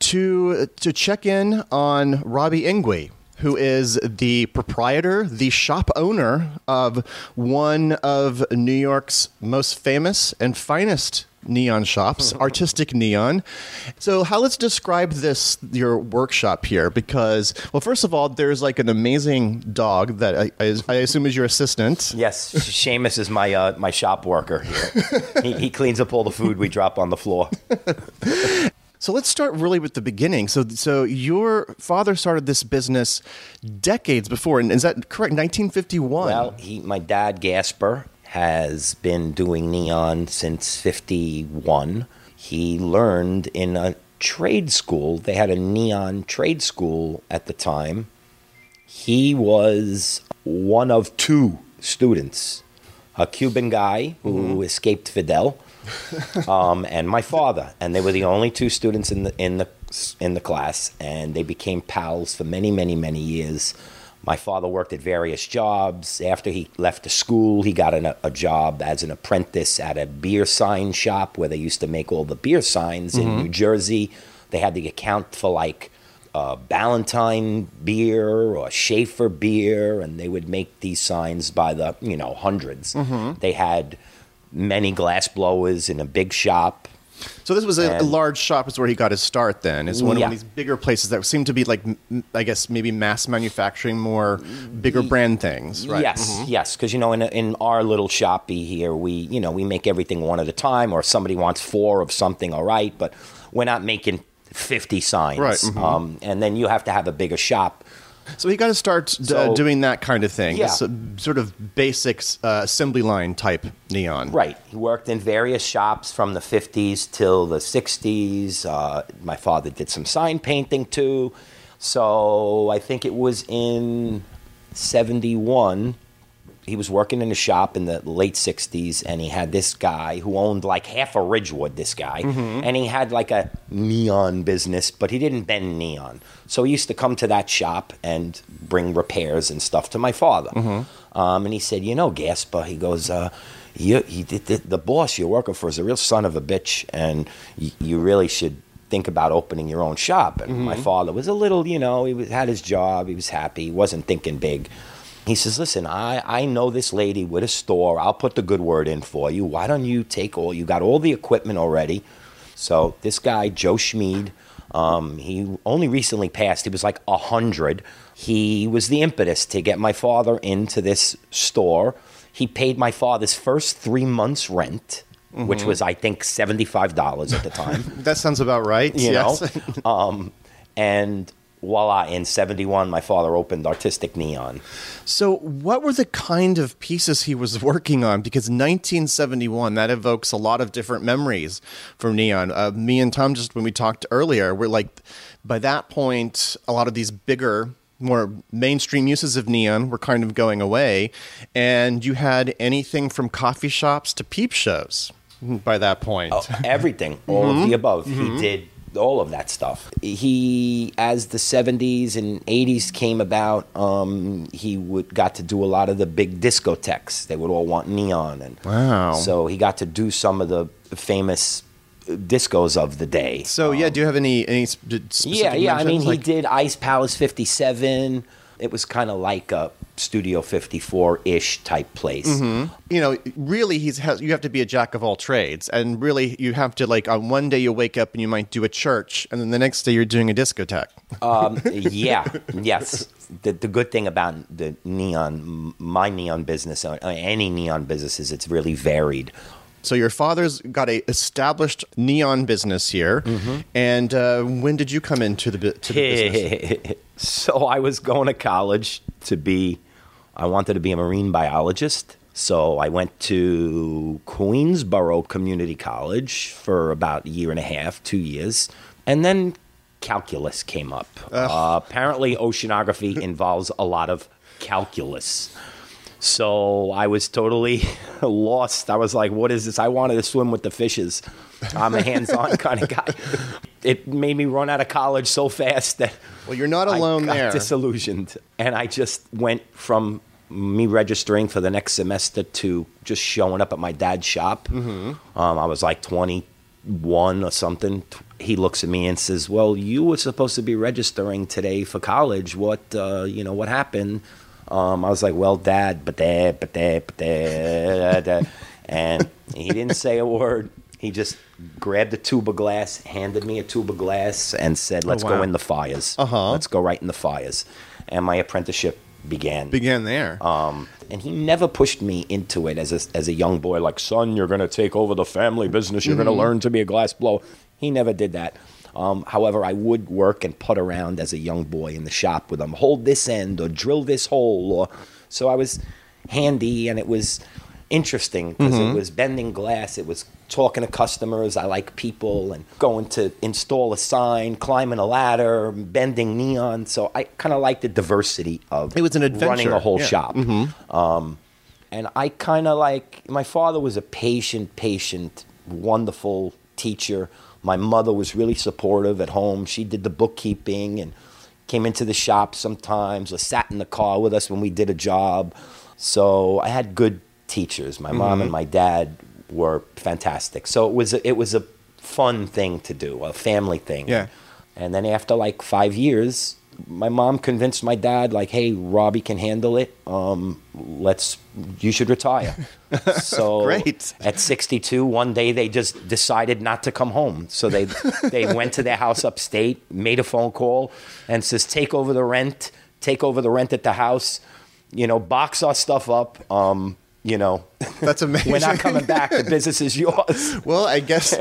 to to check in on Robbie Ingui. Who is the proprietor, the shop owner of one of New York's most famous and finest neon shops, Artistic Neon. So, how let's describe this your workshop here? Because, well, first of all, there's like an amazing dog that I, I, I assume is your assistant. Yes, Seamus is my uh, my shop worker here. he, he cleans up all the food we drop on the floor. So let's start really with the beginning. So, so your father started this business decades before, and is that correct? 1951. Well, he, my dad Gasper has been doing neon since '51. He learned in a trade school. They had a neon trade school at the time. He was one of two students, a Cuban guy who escaped Fidel, um, and my father, and they were the only two students in the in the in the class, and they became pals for many, many, many years. My father worked at various jobs. After he left the school, he got an, a job as an apprentice at a beer sign shop where they used to make all the beer signs in New Jersey. They had to account for like uh, Ballantine beer or Schaefer beer, and they would make these signs by the you know 100s They had many glass blowers in a big shop. So this was a, a large shop. Is where he got his start. Then it's one Yeah. of these bigger places that seem to be like, I guess maybe mass manufacturing more bigger brand things. Right. Yes, yes, because you know, in in our little shoppy here, we you know we make everything one at a time, or if somebody wants four of something, all right, but we're not making fifty signs, Right, mhm. Um, and then you have to have a bigger shop. So he got to start uh, So- doing that kind of thing. Yeah. Sort of basics uh, assembly line type neon. Right. He worked in various shops from the 50s till the 60s. Uh, my father did some sign painting too. So I think it was in 71. He was working in a shop in the late 60s, and he had this guy who owned like half a Ridgewood, this guy. And he had like a neon business, but he didn't bend neon. So he used to come to that shop and bring repairs and stuff to my father. Um, and he said, You know, Gasper, he goes, uh, you, he, the, the, the boss you're working for is a real son of a bitch, and you, you really should think about opening your own shop. And my father was a little, you know, he was, had his job, he was happy, he wasn't thinking big. He says, Listen, I, I know this lady with a store. I'll put the good word in for you. Why don't you take all, you got all the equipment already. So this guy, Joe Schmid, um, he only recently passed. He was like a hundred. He was the impetus to get my father into this store. He paid my father's first three months' rent, which was I think seventy five dollars at the time. That sounds about right. you yes. know, um, and voila! In seventy one, my father opened Artistic Neon. So, what were the kind of pieces he was working on? Because 1971, that evokes a lot of different memories from Neon. Uh, me and Tom, just when we talked earlier, we're like, by that point, a lot of these bigger, more mainstream uses of neon were kind of going away. And you had anything from coffee shops to peep shows by that point. Oh, everything, all Mm-hmm. of the above. He did all of that stuff. He, as the '70s and '80s came about, um, he would got to do a lot of the big discotheques. They would all want neon, and Wow. So he got to do some of the famous discos of the day. So, yeah, do you have any, any sp- specific Yeah, yeah. I mean, mentions? he did Ice Palace 57. It was kind of like a Studio 54 ish type place. you know, really, he's has, you have to be a jack of all trades, and really, you have to like on one day you wake up and you might do a church, and then the next day you're doing a discotheque. Um, yeah, yes. The, the good thing about the neon, my neon business, any neon business, is it's really varied. So your father's got a established neon business here, Mm-hmm. and uh, when did you come into the bu- to the business? so I was going to college to be, I wanted to be a marine biologist. So I went to Queensborough Community College for about a year and a half, two years. And then calculus came up. Uh, apparently, oceanography involves a lot of calculus. So I was totally lost. I was like, what is this? I wanted to swim with the fishes. I'm a hands on kind of guy. It made me run out of college so fast that Well, you're not I alone got there. disillusioned. And I just went from me registering for the next semester to just showing up at my dad's shop. Mm-hmm. Um, I was like 21 or something. He looks at me and says, "Well, you were supposed to be registering today for college. What, uh, you know, what happened?" Um, I was like, "Well, Dad, but but but that," and he didn't say a word. He just grabbed a tube of glass, handed me a tube of glass, and said, "Let's Oh, wow. go in the fires. Uh-huh. Let's go right in the fires." And my apprenticeship began. Began there. Um, and he never pushed me into it as a, as a young boy, like, son, you're going to take over the family business. You're going to learn to be a glass blower. He never did that. Um, however, I would work and put around as a young boy in the shop with them. hold this end or drill this hole. Or so I was handy, and it was interesting because it was bending glass. It was talking to customers. I like people and going to install a sign, climbing a ladder, bending neon. So I kind of like the diversity of It was an adventure. running a whole yeah. shop. Um, and I kind of like my father was a patient, patient, wonderful teacher. My mother was really supportive at home. She did the bookkeeping and came into the shop sometimes or sat in the car with us when we did a job. So I had good teachers. My mom Mm-hmm. and my dad were fantastic. So it was a, it was a fun thing to do, a family thing. Yeah. And then after like five years, my mom convinced my dad, like, "Hey, Robbie can handle it. Um, let's. You should retire." so Great. At 62, one day they just decided not to come home. So they they went to their house upstate, made a phone call, and says, "Take over the rent. Take over the rent at the house. You know, box our stuff up. Um, you know, That's amazing. we're not coming back. The business is yours." Well, I guess.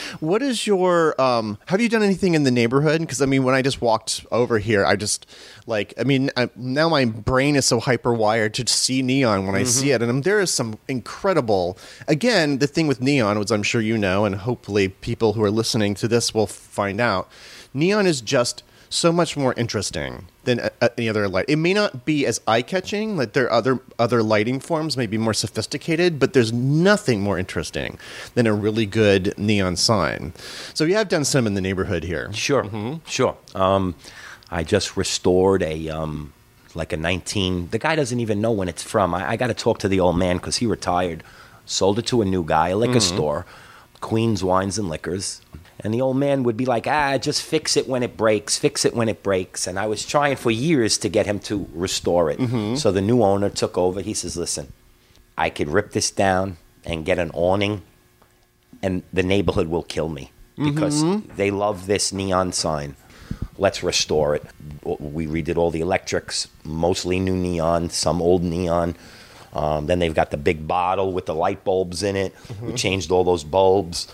what is your? Um, have you done anything in the neighborhood? Because I mean, when I just walked over here, I just like. I mean, I, now my brain is so hyper wired to see neon when I see it, and um, there is some incredible. Again, the thing with neon, which I'm sure you know, and hopefully people who are listening to this will find out, neon is just so much more interesting than a, a- any other light. It may not be as eye catching, like there are other other lighting forms, may be more sophisticated, but there's nothing more interesting than a really good neon sign. So you have done some in the neighborhood here. Sure, sure. Um, I just restored a um, like a 19. The guy doesn't even know when it's from. I, I got to talk to the old man because he retired. Sold it to a new guy, a liquor store, Queens Wines and Liquors. And the old man would be like, ah, just fix it when it breaks, fix it when it breaks. And I was trying for years to get him to restore it. So the new owner took over. He says, listen, I could rip this down and get an awning and the neighborhood will kill me because they love this neon sign. Let's restore it. We redid all the electrics, mostly new neon, some old neon. Um, then they've got the big bottle with the light bulbs in it. We changed all those bulbs,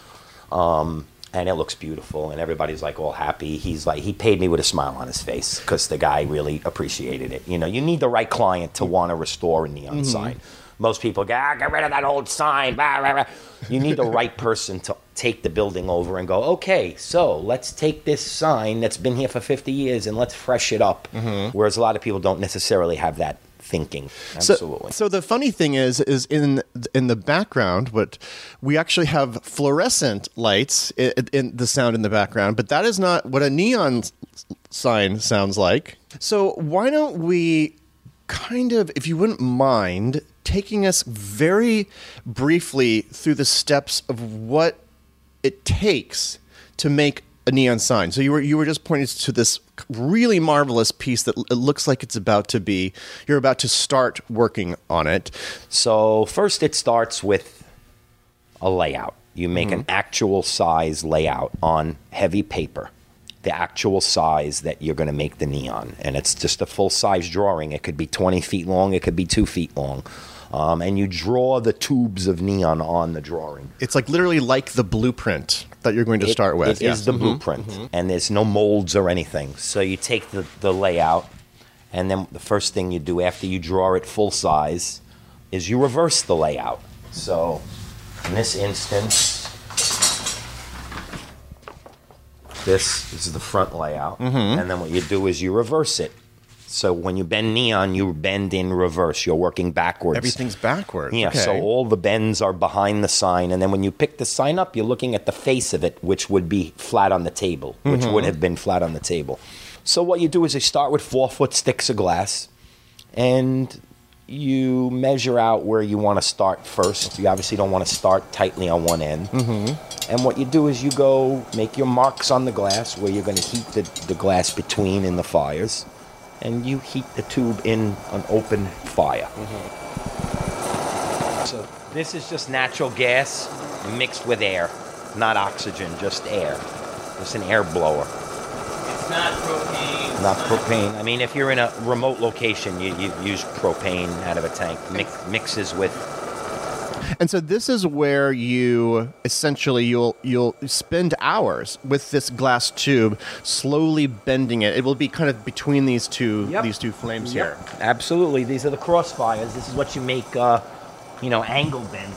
um, and it looks beautiful. And everybody's like all happy. He's like, he paid me with a smile on his face because the guy really appreciated it. You know, you need the right client to want to restore a neon sign. Most people go, ah, get rid of that old sign. Blah, blah, blah. You need the right person to take the building over and go, okay, so let's take this sign that's been here for 50 years and let's fresh it up. Whereas a lot of people don't necessarily have that thinking. Absolutely. So, so the funny thing is, is in in the background, what we actually have fluorescent lights in, in the sound in the background, but that is not what a neon sign sounds like. So why don't we kind of, if you wouldn't mind, taking us very briefly through the steps of what it takes to make a neon sign. So you were you were just pointing to this really marvelous piece that it looks like it's about to be you're about to start working on it. So first, it starts with a layout. You make an mm-hmm. actual size layout on heavy paper, the actual size that you're going to make the neon, and it's just a full size drawing. It could be 20 feet long, it could be two feet long, um, and you draw the tubes of neon on the drawing. It's like literally like the blueprint that you're going to It- start with. It is the blueprint, mm-hmm. Mm-hmm. and there's no molds or anything. So you take the, the layout, and then the first thing you do after you draw it full size is you reverse the layout. So in this instance, this is the front layout, mm-hmm. and then what you do is you reverse it. So when you bend neon, you bend in reverse. You're working backwards. Everything's backwards. Yeah, Okay. so all the bends are behind the sign, and then when you pick the sign up, you're looking at the face of it, which would be flat on the table, which would have been flat on the table. So what you do is you start with four foot sticks of glass, and you measure out where you want to start first. You obviously don't want to start tightly on one end. Mm-hmm. And what you do is you go make your marks on the glass where you're going to heat the, the glass between in the fires, and you heat the tube in an open fire. So this is just natural gas mixed with air, not oxygen, just air. It's an air blower, It's not propane. not propane. I mean, if you're in a remote location, you, you use propane out of a tank. Mix, mixes with And so this is where you essentially you'll you'll spend hours with this glass tube slowly bending it. It will be kind of between these two Yep. these two flames here. Absolutely. These are the crossfires. This is what you make, uh, you know, angle bend.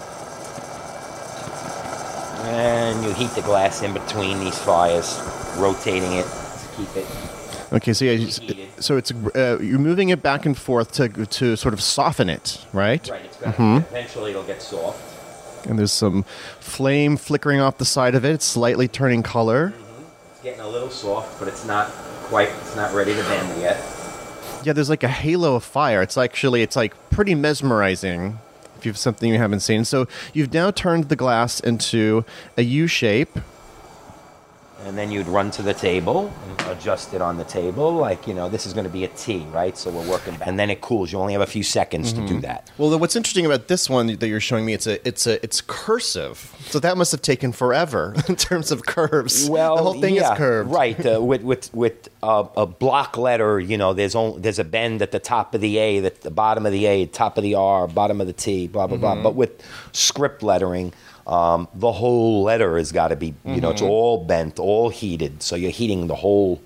And you heat the glass in between these fires, rotating it to keep it Okay, so yeah, you- so it's uh, you're moving it back and forth to to sort of soften it, right? right. It's gonna, Eventually, it'll get soft. And there's some flame flickering off the side of it. It's slightly turning color. It's getting a little soft, but it's not quite. It's not ready to bend yet. Yeah, there's like a halo of fire. It's actually it's like pretty mesmerizing if you've something you haven't seen. So you've now turned the glass into a U shape. And then you'd run to the table and adjust it on the table like you know this is going to be a T, right? So we're working back. and then it cools. You only have a few seconds to do that. Well, what's interesting about this one that you're showing me, it's a, it's a, it's cursive. So that must have taken forever in terms of curves. Well, the whole thing yeah, is curved, right? Uh, with with with uh, a block letter, you know, there's only there's a bend at the top of the A, at the bottom of the A, top of the R, bottom of the T, blah blah blah. But with script lettering. Um, the whole letter has got to be, you know, it's all bent, all heated. So you're heating the whole,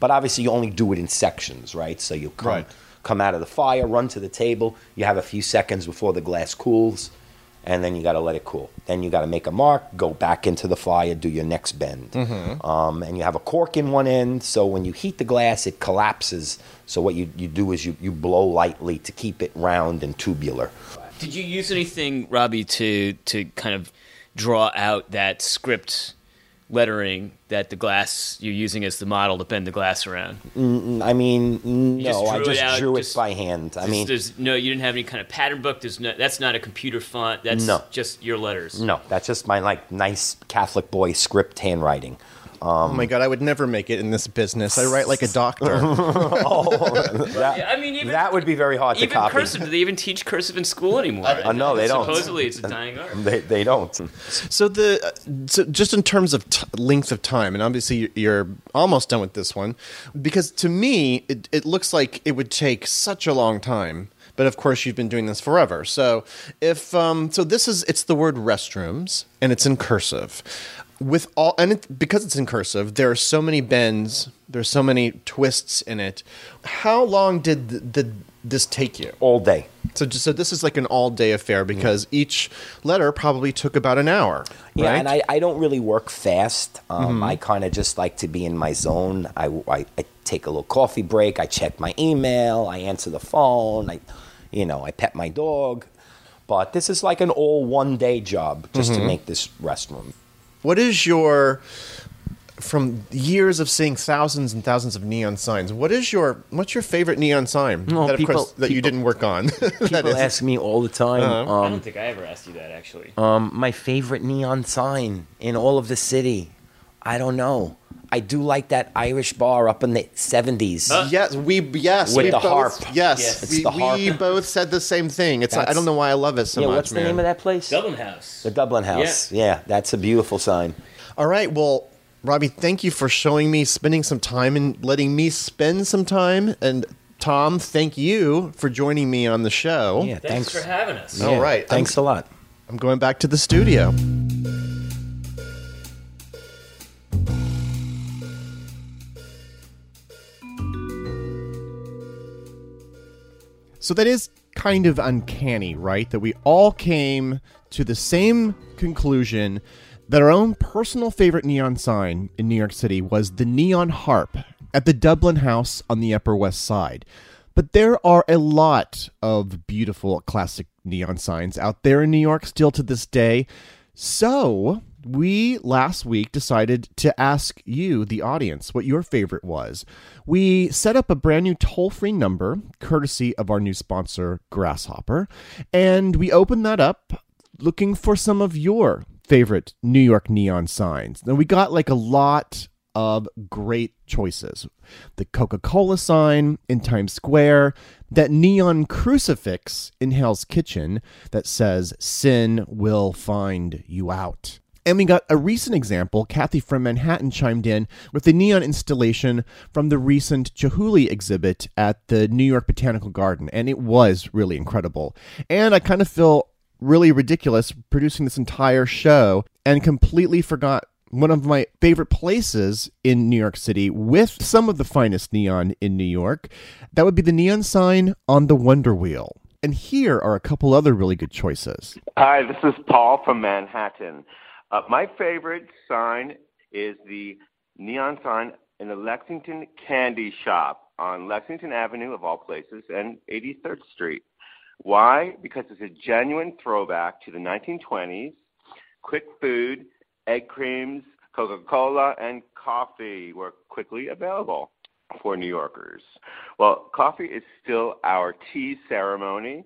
but obviously you only do it in sections, right? So you come, Right. come out of the fire, run to the table. You have a few seconds before the glass cools, and then you got to let it cool. Then you got to make a mark, go back into the fire, do your next bend. Um, and you have a cork in one end, so when you heat the glass, it collapses. So what you, you do is you, you blow lightly to keep it round and tubular. Did you use anything, Robbie, to to kind of draw out that script lettering that the glass you're using as the model to bend the glass around? I mean, just no, I drew it just out, drew just- it by hand. I There's- mean, there's no, you didn't have any kind of pattern book. There's no, that's not a computer font. That's No. just your letters. no, that's just my like nice Catholic boy script handwriting. Oh my god, I would never make it in this business. I write like a doctor. Yeah, I mean, even That would be very hard to even copy. cursive. Do they even teach cursive in school anymore? Uh, no, they don't. Supposedly, it's a dying art. They, they don't. So the uh, so just in terms of t- length of time, and obviously you- you're almost done with this one, because to me it, it looks like it would take such a long time. But of course, you've been doing this forever. So if um, so, this is it's the word restrooms, and it's in cursive. With all and it, because it's in cursive, there are so many bends, there's so many twists in it. How long did th- the, this take you? All day. So, just, so this is like an all-day affair because each letter probably took about an hour. Yeah, right? and I, I don't really work fast. Um, I kind of just like to be in my zone. I, I, I take a little coffee break. I check my email. I answer the phone. I, you know, I pet my dog. But this is like an all one day job just to make this restroom. What is your from years of seeing thousands and thousands of neon signs? What is your what's your favorite neon sign Well, that of people- course that you didn't work on? People is. ask me all the time. I Um, don't think I ever asked you that actually. um, my favorite neon sign in all of the city. I don't know. I do like that Irish bar up in the seventies. Yes, we yes With we the both, harp. Yes, Yes. It's we, the we both said the same thing. It's I don't know why I love it so yeah, much. what's the man. name of that place? Dublin House. The Dublin House. Yeah. that's a beautiful sign. All right, well, Robbie, thank you for showing me, spending some time, and letting me spend some time. And Tom, thank you for joining me on the show. Yeah, Thanks, thanks. for having us. All right, Thanks a lot. I'm going back to the studio. So that is kind of uncanny, right? That we all came to the same conclusion that our own personal favorite neon sign in New York City was the neon harp at the Dublin House on the Upper West Side. But there are a lot of beautiful classic neon signs out there in New York still to this day. So, we last week decided to ask you, the audience, what your favorite was. We set up a brand new toll free number, courtesy of our new sponsor, Grasshopper, and we opened that up looking for some of your favorite New York neon signs. Now, we got like a lot of great choices. The Coca Cola sign in Times Square, that neon crucifix in Hell's Kitchen that says, Sin will find you out. And we got a recent example. Kathy from Manhattan chimed in with the neon installation from the recent Chihuly exhibit at the New York Botanical Garden, and it was really incredible. And I kind of feel really ridiculous producing this entire show and completely forgot one of my favorite places in New York City with some of the finest neon in New York. That would be the neon sign on the Wonder Wheel. And here are a couple other really good choices. Hi, this is Paul from Manhattan. Uh, my favorite sign is the neon sign in the Lexington Candy Shop on Lexington Avenue, of all places, and 83rd Street. Why? Because it's a genuine throwback to the 1920s. Quick food, egg creams, Coca Cola, and coffee were quickly available for New Yorkers. Well, coffee is still our tea ceremony,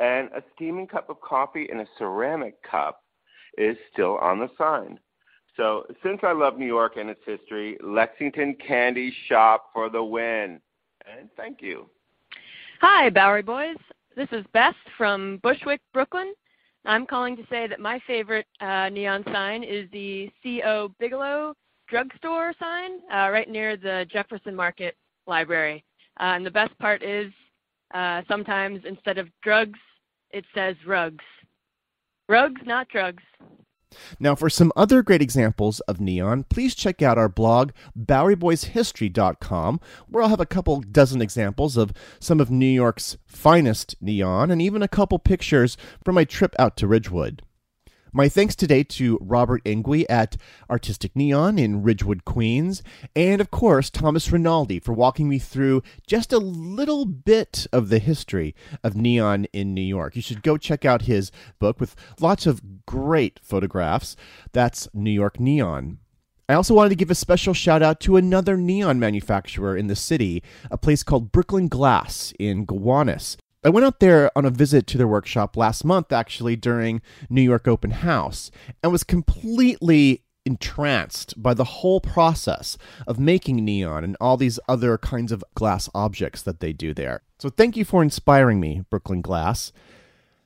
and a steaming cup of coffee in a ceramic cup is still on the sign. So, since I love New York and its history, Lexington Candy Shop for the win. And thank you. Hi, Bowery Boys. This is Beth from Bushwick, Brooklyn. I'm calling to say that my favorite uh, neon sign is the C.O. Bigelow drugstore sign uh, right near the Jefferson Market Library. Uh, and the best part is uh, sometimes instead of drugs, it says rugs. Rugs, not drugs. Now, for some other great examples of neon, please check out our blog, BoweryBoysHistory.com, where I'll have a couple dozen examples of some of New York's finest neon and even a couple pictures from my trip out to Ridgewood. My thanks today to Robert Ingui at Artistic Neon in Ridgewood, Queens, and of course Thomas Rinaldi for walking me through just a little bit of the history of neon in New York. You should go check out his book with lots of great photographs. That's New York Neon. I also wanted to give a special shout out to another neon manufacturer in the city, a place called Brooklyn Glass in Gowanus. I went out there on a visit to their workshop last month, actually, during New York Open House, and was completely entranced by the whole process of making neon and all these other kinds of glass objects that they do there. So thank you for inspiring me, Brooklyn Glass.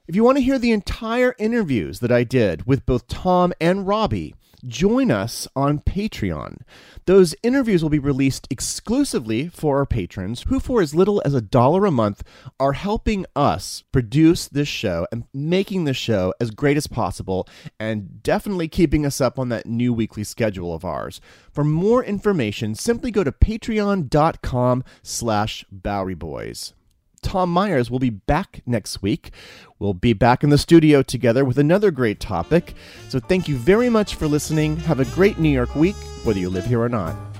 If you want to hear the entire interviews that I did with both Tom and Robbie, join us on Patreon. Those interviews will be released exclusively for our patrons, who, for as little as a dollar a month, are helping us produce this show and making the show as great as possible, and definitely keeping us up on that new weekly schedule of ours. For more information, simply go to patreon.com slash Bowery Boys. Tom Meyers will be back next week. We'll be back in the studio together with another great topic. So thank you very much for listening. Have a great New York week, whether you live here or not.